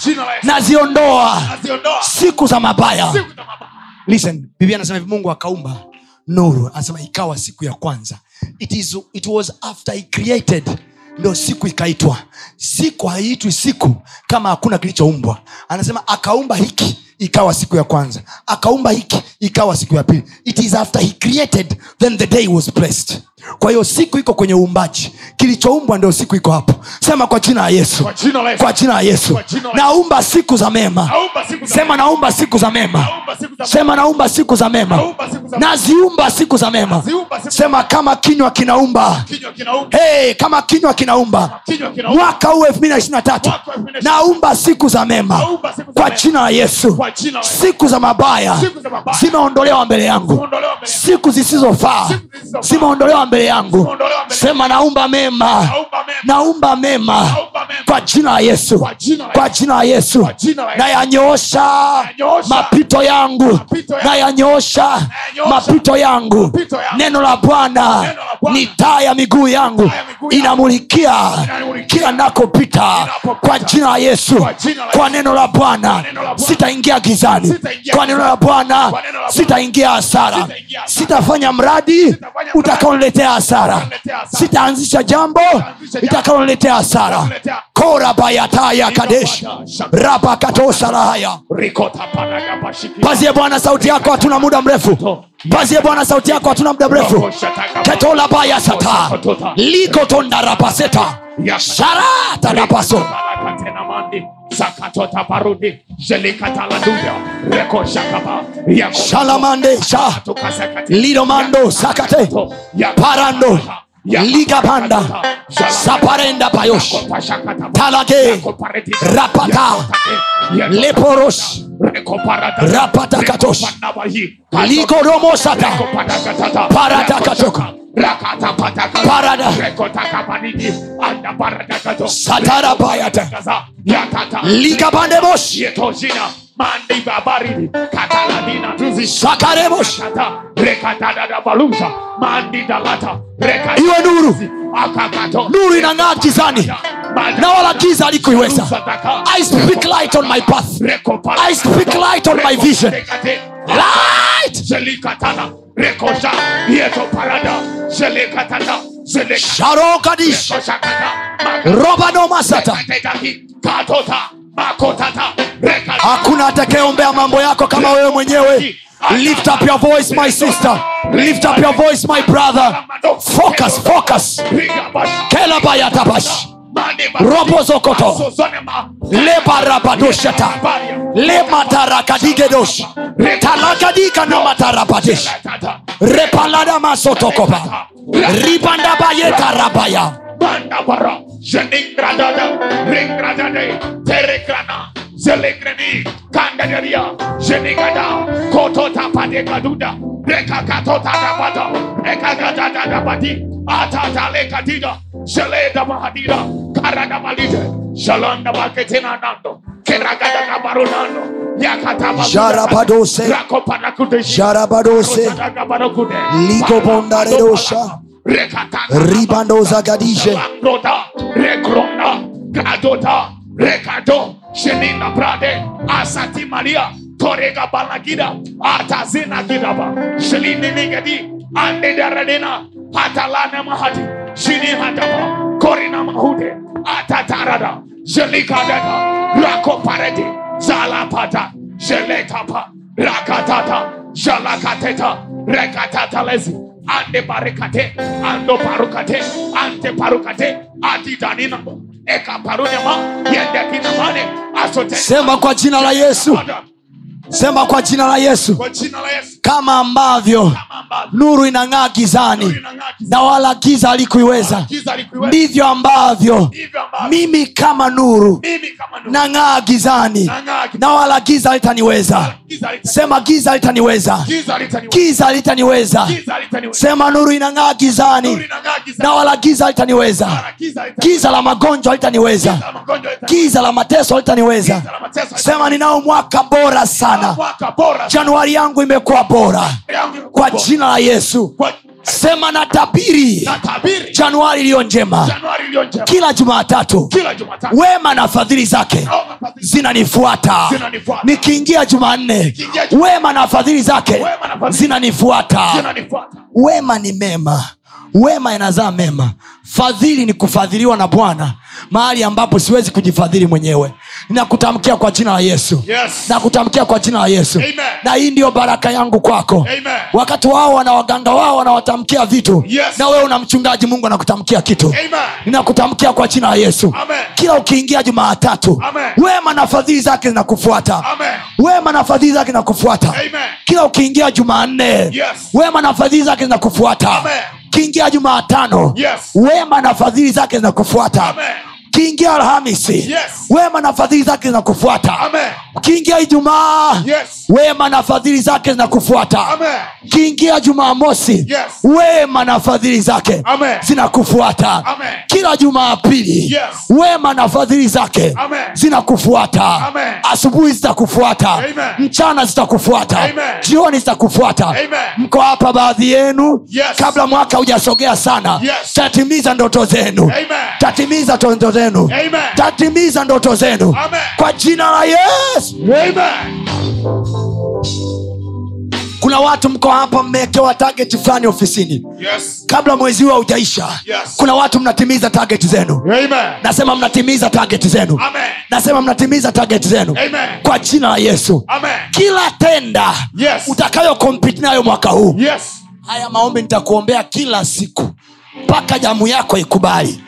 S2: Naziondoa.
S3: Naziondoa.
S2: Siku za mabaya.
S3: Siku za mabaya.
S2: listen biblia anasema hivi mungu akaumba nuru. Anasema ikawa siku ya kwanza. It, is, it was after he created ndo siku ikaitwa. Siku haiitwi siku kama hakuna kilichoumbwa. Anasema akaumba hiki ikawa siku ya kwanza akaumba hiki ikawa siku ya pili it is after he created then the day was blessed kwa hiyo siku iko kwenye uumbaji kilichoumbwa ndio siku iko hapo sema kwa jina ya yesu
S3: Kwa jina ya Yesu.
S2: kwa jina la yesu
S3: Kwa jina la Yesu.
S2: naumba siku za mema sema naumba siku za mema sema naumba siku za mema naziumba siku za mema sema kama kinywa kinaumba hey, kama kinywa kinaumba mwaka huu elfu mbili na ishiri na tatu
S3: Mwaka wa 2023.
S2: naumba siku za mema kwa jina la yesu Siku za mabaya zimeondolewa mbele yangu. Siku zisizofaa zimeondolewa mbele yangu. Sema naumba mema.
S3: Naumba mema.
S2: kwa jina la yesu.
S3: Kwa jina la Yesu.
S2: nayanyoosha mapito yangu. Nayanyoosha mapito yangu. Neno la Bwana. Ni taa ya miguu yangu inamulikia kila nakopita kwa jina la yesu
S3: Kwa
S2: neno la bwana. Sitaingia gizani. Kwa neno la bwana sitaingia hasara. Sitafanya mradi utakaoniletea hasara. Sitaanzisha jambo itakaoniletea hasara.
S3: korabayataya
S2: kora kadesh.
S3: paraga
S2: pazie bwana sauti yako hatuna muda mrefu pazie bwana sauti yako hatuna muda mrefu. Ketolabaya sata. Likotondarapaseta sharata rapaso
S3: Balakatena mandi. Sakatota parudi. Jelikatala duda. Reko shakaba. Yako-
S2: shalamande sha.
S3: Tukasakati.
S2: lidomando sakate. Parando ligapanda. Saparenda payosh. Talage rapata. Leporos. Rapata katosh. likoromosata parata katoka parada. Satara bayata ligapande bosh
S3: mandiba baridi kataladina tuzi mandidalata rekata
S2: iwe nuru.
S3: akakato.
S2: Nuru inang'aa gizani. Na wala giza alikuiweza. I speak light on my path. I speak light on my vision. light!
S3: Zelikatana rekosa yeto parada. Zelikatata zeleka
S2: sharokadish robanomasata
S3: katota
S2: hakuna atakayeombea mambo yako kama wewe mwenyewe. Lift up your voice my sister. Lift up your voice my brother. Focus focus. Kelabayatabash robozokoto lebarabadoshata lematarakadigedosh talakadika na matarabadesh. Repalada masotokoba. Ribandabayetarabaya
S3: Bandabara, Jeningradada, Ringradade, Terekrana, Zelegreni, Kandaria, Jenigada, Kotota Padekaduda, Reka Katota Dabata, Reka Gadada Dabadi, Atata Lekadida, Zeleda Mahadida, Karada Malide, Shalanda
S2: Ribando zagadije.
S3: Lakroda, rekrona, gadota, rekado, sheninda prade, asati maria, torega balagida, atazina gidaba, shelini nigadi, ande daradena, atalana mahati, shini hadaba, korina mahude, atatarada, jelikadada, rako parede, zalapata, jeletapa, rakatata, jalakateta, rekatatalazi, ande barekate ando parukate ante parukate. Atidanina eka parunema yendekinamane asote.
S2: Sema kwa jina la yesu sema kwa jina la yesu.
S3: Jina la yesu.
S2: Kama ambavyo
S3: kama ambavyo
S2: nuru inang'aa gizani
S3: inang'aa giza,
S2: na wala giza
S3: alikuiweza
S2: ndivyo ambavyo
S3: ambavyo
S2: mimi kama nuru
S3: mimi nuru
S2: nang'aa gizani
S3: nang'aa giza,
S2: na wala giza litaniweza sema giza litaniweza
S3: giza litaniweza,
S2: sema nuru inang'aa
S3: nuru
S2: gizani.
S3: inang'aa giza,
S2: na wala giza litaniweza
S3: giza
S2: la magonjwa litaniweza
S3: giza la
S2: mateso litaniweza sema ninao mwaka bora sana
S3: mwaka
S2: januari yangu imekuwa bora. Kwa jina la yesu.
S3: Kwa
S2: sema na
S3: tabiri.
S2: Januari iliyo njema. Kila jumatatu. Wema na fadhili zake zinanifuata. Nikiingia jumanne wema na fadhili zake zinanifuata. Wema ni mema wema inazaa mema fadhili ni kufadhiliwa na bwana mahali ambapo siwezi kujifadhili mwenyewe nakutamkia kwa jina la yesu
S3: Yes.
S2: nakutamkia kwa jina la yesu
S3: Amen.
S2: na hii ndiyo baraka yangu kwako
S3: Amen.
S2: wakati wao wana waganga wao wanawatamkia vitu
S3: Yes.
S2: na wewe una mchungaji mungu anakutamkia kitu ninakutamkia kwa jina la yesu
S3: Amen.
S2: kila ukiingia jumaatatu wema na fadhili zake zinakufuata wema na fadhili zake zinakufuata kila ukiingia jumanne
S3: Yes.
S2: wema na fadhili zake zinakufuata
S3: Amen.
S2: Kiingia jumaatano
S3: Yes.
S2: wema na fadhili zake zinakufuata
S3: Amen.
S2: kiingia alhamisi
S3: Yes.
S2: wema na fadhili zake zinakufuata
S3: ukiingia
S2: kiingia ijumaa
S3: Yes.
S2: wema na fadhili zake zinakufuata
S3: ukiingia
S2: kiingia jumamosi
S3: Yes.
S2: wema na fadhili zake zinakufuata
S3: Amen.
S2: kila jumapili
S3: Yes.
S2: wema na fadhili zake zinakufuata asubuhi zitakufuata mchana zitakufuata jioni zitakufuata mko hapa baadhi yenu
S3: Yes.
S2: kabla mwaka hujasogea sana
S3: Yes.
S2: tatimiza ndoto zenu
S3: Amen.
S2: tatimiza ndoto zenu
S3: Amen.
S2: tatimiza ndoto zenu
S3: Amen.
S2: kwa jina la yesu
S3: Amen.
S2: kuna watu mko hapa mmewekewa tageti fulani ofisini
S3: Yes.
S2: kabla mwezi huo haujaisha
S3: Yes.
S2: kuna watu mnatimiza tageti zenu
S3: Amen.
S2: nasema mnatimiza tageti zenu
S3: Amen.
S2: nasema mnatimiza tageti zenu
S3: Amen.
S2: kwa jina la yesu
S3: Amen.
S2: kila tenda
S3: Yes.
S2: utakayokompiti nayo mwaka huu
S3: Yes.
S2: haya maombi nitakuombea kila siku mpaka damu yako ikubali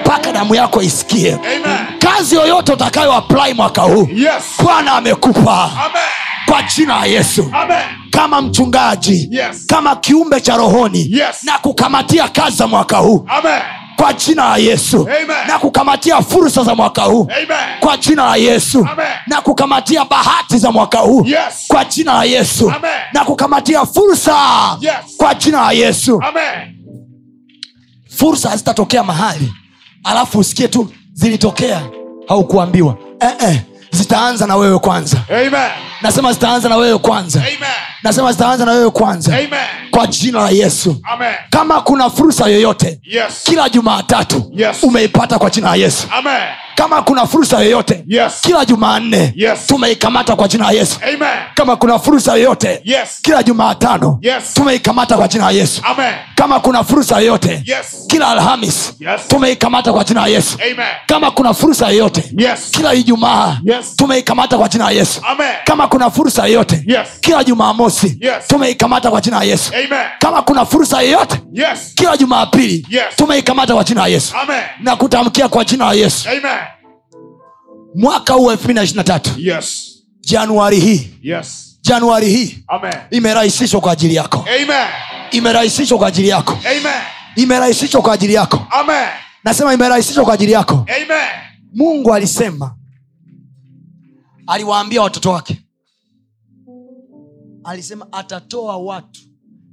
S2: mpaka damu yako isikie
S3: Amen.
S2: kazi yoyote utakayo mwaka huu
S3: Yes.
S2: bwana amekupa
S3: Amen.
S2: kwa jina la yesu
S3: Amen.
S2: kama mchungaji
S3: Yes.
S2: kama kiumbe cha rohoni
S3: Yes.
S2: na kukamatia kazi za mwaka huu
S3: Amen.
S2: kwa jina la yesu
S3: Amen.
S2: na kukamatia fursa za mwaka huu
S3: Amen.
S2: kwa jina la yesu
S3: Amen.
S2: na kukamatia bahati za mwaka huu
S3: Yes.
S2: kwa jina la yesu
S3: Amen.
S2: na kukamatia fursa
S3: Yes.
S2: kwa jina la yesu
S3: Amen.
S2: Fursa hazitatokea mahali alafu usikie tu zilitokea haukuambiwa eh, eh, zitaanza na wewe kwanza
S3: Amen.
S2: Nasema zitaanza na wewe kwanza
S3: Amen.
S2: nasema zitaanza na wewe kwanza
S3: Amen.
S2: kwa jina la yesu
S3: Amen.
S2: kama kuna fursa yoyote
S3: Yes.
S2: kila jumaatatu
S3: Yes.
S2: umeipata kwa jina la yesu
S3: Amen.
S2: kama kuna fursa yoyote
S3: Yes.
S2: kila jumanne
S3: Yes.
S2: tumeikamata kwa jina la yesu
S3: Amen.
S2: kama kuna fursa yoyote
S3: Yes.
S2: kila jumaatano
S3: Yes.
S2: tumeikamata kwa jina la yesu
S3: Amen.
S2: kama kuna fursa yoyote
S3: Yes.
S2: kila alhamis
S3: Yes.
S2: tumeikamata kwa jina la yesu
S3: Amen.
S2: kama kuna fursa yoyote
S3: Yes.
S2: kila ijumaa
S3: Yes.
S2: tumeikamata kwa jina la yesu
S3: Amen.
S2: kama kuna fursa yoyote
S3: Yes.
S2: kila jumamosi
S3: Yes.
S2: tumeikamata kwa jina la yesu
S3: Amen.
S2: kama kuna fursa yoyote
S3: Yes.
S2: kila jumaapili
S3: Yes.
S2: tumeikamata kwa jina la yesu
S3: Amen.
S2: na kutamkia kwa jina la yesu
S3: Amen.
S2: mwaka huu elfu mbili na tatu
S3: Yes.
S2: januari hii
S3: Yes.
S2: januari hii imerahisishwa kwa ajili yako imerahisishwa kwa ajili yako imerahisishwa kwa ajili yako
S3: Amen.
S2: nasema imerahisishwa kwa ajili yako
S3: Amen.
S2: mungu alisema aliwaambia watoto wake alisema atatoa watu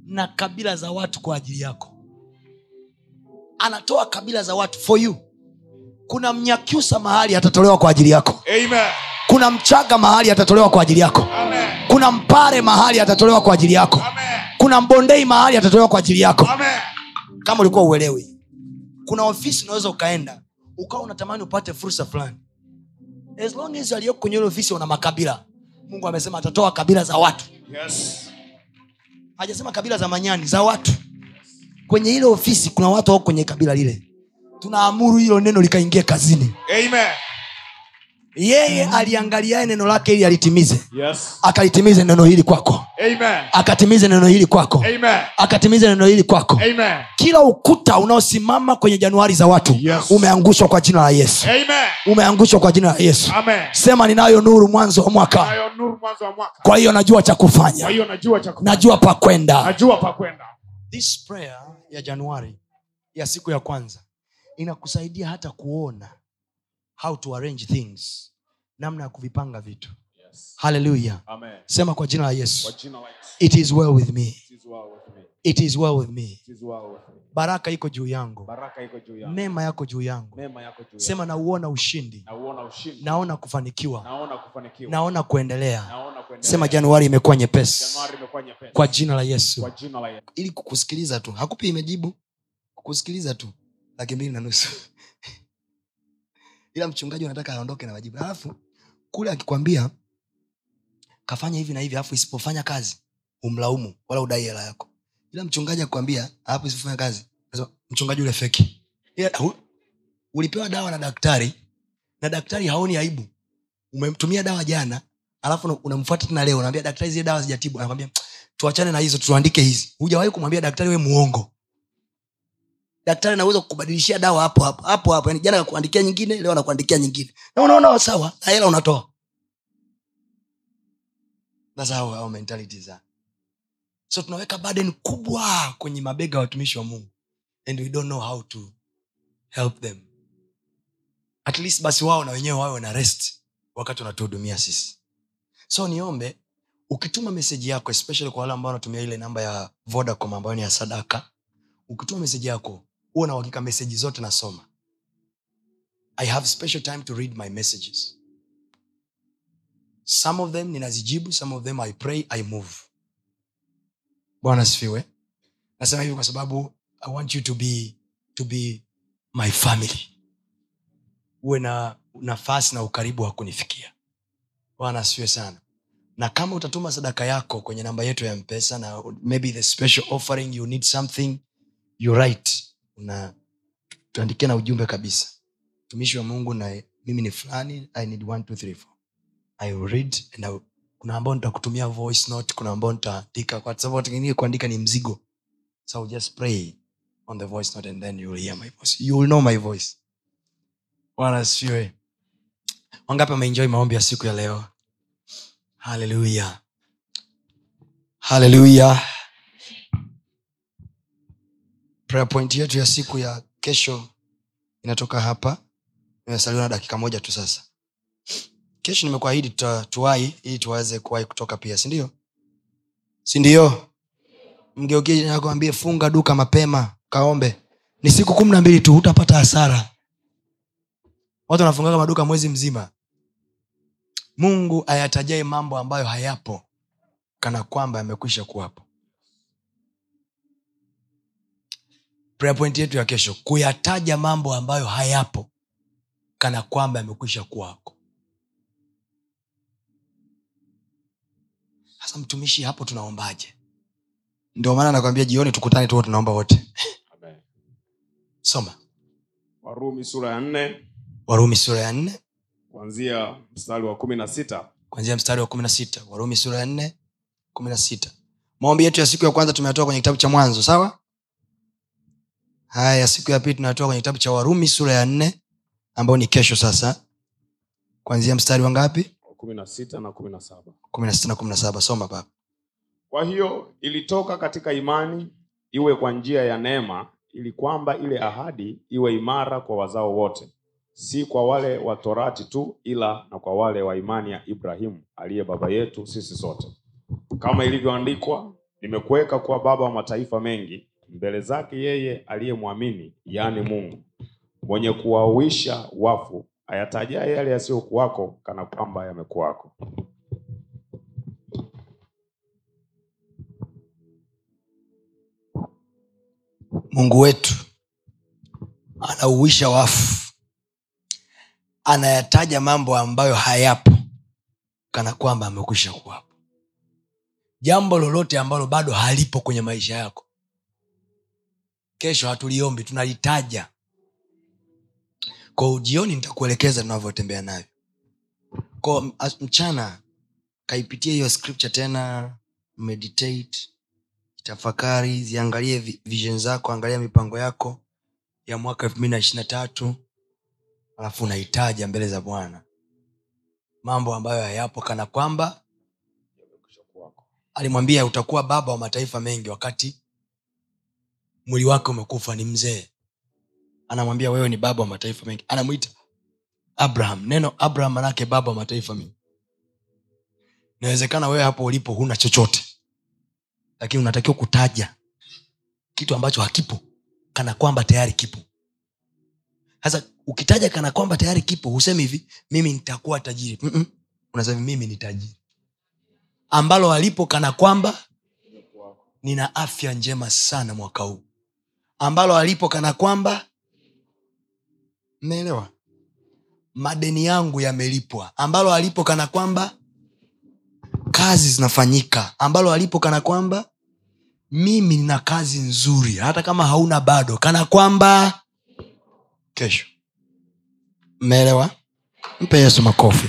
S2: na kabila za watu kwa ajili yako anatoa kabila za watu for you kuna mnyakyusa mahali atatolewa kwa ajili yako
S3: Amen.
S2: kuna mchaga mahali atatolewa kwa ajili yako
S3: Amen.
S2: kuna mpare mahali atatolewa kwa ajili yako
S3: Amen.
S2: kuna mbondei mahali atatolewa kwa ajili yako
S3: Amen.
S2: kama ulikuwa uelewi kuna ofisi unaweza ukaenda ukawa unatamani upate fursa fulani as long as aliyoko kwenye ile ofisi una makabila mungu amesema atatoa kabila za watu
S3: Yes.
S2: hajasema kabila za manyani za watu kwenye ile ofisi kuna watu wako kwenye kabila lile tunaamuru hilo neno likaingia kazini
S3: Amen.
S2: Yeye aliangaliaye neno lake ili alitimize
S3: Yes.
S2: akalitimize neno hili kwako
S3: Amen.
S2: akatimize neno hili kwako
S3: Amen.
S2: akatimize neno hili kwako
S3: Amen.
S2: kila ukuta unaosimama kwenye januari za watu
S3: Yes.
S2: umeangushwa kwa jina la yesu
S3: Amen.
S2: umeangushwa kwa jina la yesu
S3: Amen.
S2: sema ninayo nuru mwanzo wa mwaka kwa hiyo najua cha kufanya
S3: najua
S2: pa kwenda
S3: Najua pa kwenda.
S2: this prayer ya januari ya siku ya kwanza inakusaidia hata kuona how to arrange things. Namna ya kuvipanga vitu.
S3: Yes.
S2: haleluya sema kwa jina la yesu.
S3: Jina la
S2: it is well with me.
S3: It is well with me.
S2: baraka iko juu yangu. Neema yako juu yangu. Sema nauona ushindi. Naona kufanikiwa.
S3: Naona
S2: kuendelea. Sema januari imekuwa nyepesi. Kwa jina la Yesu. ili kukusikiliza tu. Hakupi imejibu kukusikiliza tu. Laki mbili na nusu ila mchungaji anataka aondoke na majibu. Alafu kule akikwambia kafanya hivi na hivi alafu isipofanya kazi umlaumu wala udai hela yako. Ila mchungaji akikwambia alafu isipofanya kazi mchungaji ule feki. Ulipewa dawa na daktari na daktari haoni aibu. Umemtumia dawa jana alafu una- unamfuata tena leo unaambia daktari zile dawa zijatibu anakwambia tuachane na hizo tuandike hizi. Hujawahi kumwambia daktari we muongo daktari anaweza kukubadilishia dawa hapo hapo hapo hapo. Yani jana akakuandikia nyingine leo anakuandikia nyingine. Na unaona sawa na hela unatoa. That's so tunaweka burden kubwa kwenye mabega ya watumishi wa mungu. And we don't know how to help them. At least basi wao na wenyewe wawe na rest wakati wanatuhudumia sisi. So niombe ukituma meseji yako especially kwa wale ambao wanatumia ile namba ya vodacom ambayo ni ya sadaka ukituma meseji yako huwa na uhakika meseji zote nasoma. I have special time to read my messages. Some of them ninazijibu some of them i pray i move. Bwana sifiwe nasema hivi kwa sababu i want you to be to be my family. Uwe na nafasi na ukaribu wa kunifikia. Bwana asifiwe sana. Na kama utatuma sadaka yako kwenye namba yetu ya mpesa na maybe the special offering you need something you write una tuandikie na ujumbe kabisa. Mtumishi wa mungu na mimi ni fulani i need one, two, three, four. I will read and I will, kuna ambao nitakutumia voice note kuna ambao nitaandika. Kwa sababu watu kuandika ni mzigo. So just pray on the voice note and then you will hear my voice. You will know my voice. Bwana asifiwe. Wangapi wameenjoy maombi ya siku ya leo? Haleluya haleluya prayer point yetu ya siku ya kesho inatoka hapa. Imesaliwa na dakika moja tu sasa. Kesho nimekuahidi tuwai ili tuweze kuwahi kutoka pia sindio sindio mgeukie funga duka mapema kaombe. Ni siku kumi na mbili tu hutapata hasara. Watu wanafungaga maduka mwezi mzima. Mungu ayatajai mambo ambayo hayapo kana kwamba yamekwisha kuwapo prayer point yetu ya kesho kuyataja mambo ambayo hayapo kana kwamba yamekwisha kuwako. Sasa mtumishi hapo tunaombaje? Ndio maana nakwambia jioni tukutane tuo tunaomba wote. Soma.
S1: Warumi sura ya nne.
S2: Warumi sura ya nne.
S1: Kwanzia mstari wa kumi na sita.
S2: Kwanzia mstari wa kumi na sita. Warumi sura ya nne kumi na sita. Maombi yetu ya siku ya kwanza tumeyatoa kwenye kitabu cha mwanzo sawa haya ya siku ya pili tunatoa kwenye kitabu cha warumi sura ya nne ambayo ni kesho sasa. Kwanzia mstari wa ngapi?
S1: kumi na sita na kumi na saba.
S2: kumi na sita na kumi na saba. Soma baba.
S1: Kwa hiyo ilitoka katika imani iwe kwa njia ya neema ili kwamba ile ahadi iwe imara kwa wazao wote. Si kwa wale wa torati tu ila na kwa wale wa imani ya ibrahimu aliye baba yetu sisi sote. Kama ilivyoandikwa nimekuweka kuwa baba wa mataifa mengi mbele zake yeye aliyemwamini yaani mungu mwenye kuwahuisha wafu ayatajaye yale yasiyokuwako kana kwamba yamekuwako.
S2: Mungu wetu anauisha wafu anayataja mambo ambayo hayapo kana kwamba amekwisha kuwapo. Jambo lolote ambalo bado halipo kwenye maisha yako kesho hatuliombi tunalitaja kwa jioni nitakuelekeza tunavyotembea navyo ko mchana kaipitia hiyo scripture tena meditate tafakari ziangalie vi- vision zako angalia mipango yako ya mwaka elfu mbili na ishirina tatu alafu unaitaja mbele za bwana. Mambo ambayo hayapo kana kwamba alimwambia utakuwa baba wa mataifa mengi wakati mwili wake umekufa ni mzee. Anamwambia wewe ni baba wa mataifa mengi. Anamwita abraham. Neno abraham manake baba wa mataifa mengi. Inawezekana wewe hapo ulipo huna chochote lakini unatakiwa kutaja kitu ambacho hakipo kana kwamba tayari kipo. Sasa ukitaja kana kwamba tayari kipo husemi hivi mimi nitakuwa tajiri. Unasema mimi ni tajiri. Ambalo alipo kana kwamba nina afya njema sana mwaka huu ambalo alipo kana kwamba mmeelewa? Madeni yangu yamelipwa ambalo alipo kana kwamba kazi zinafanyika ambalo alipo kana kwamba mimi nina kazi nzuri hata kama hauna bado kana kwamba kesho. Mmeelewa? Mpe yesu makofi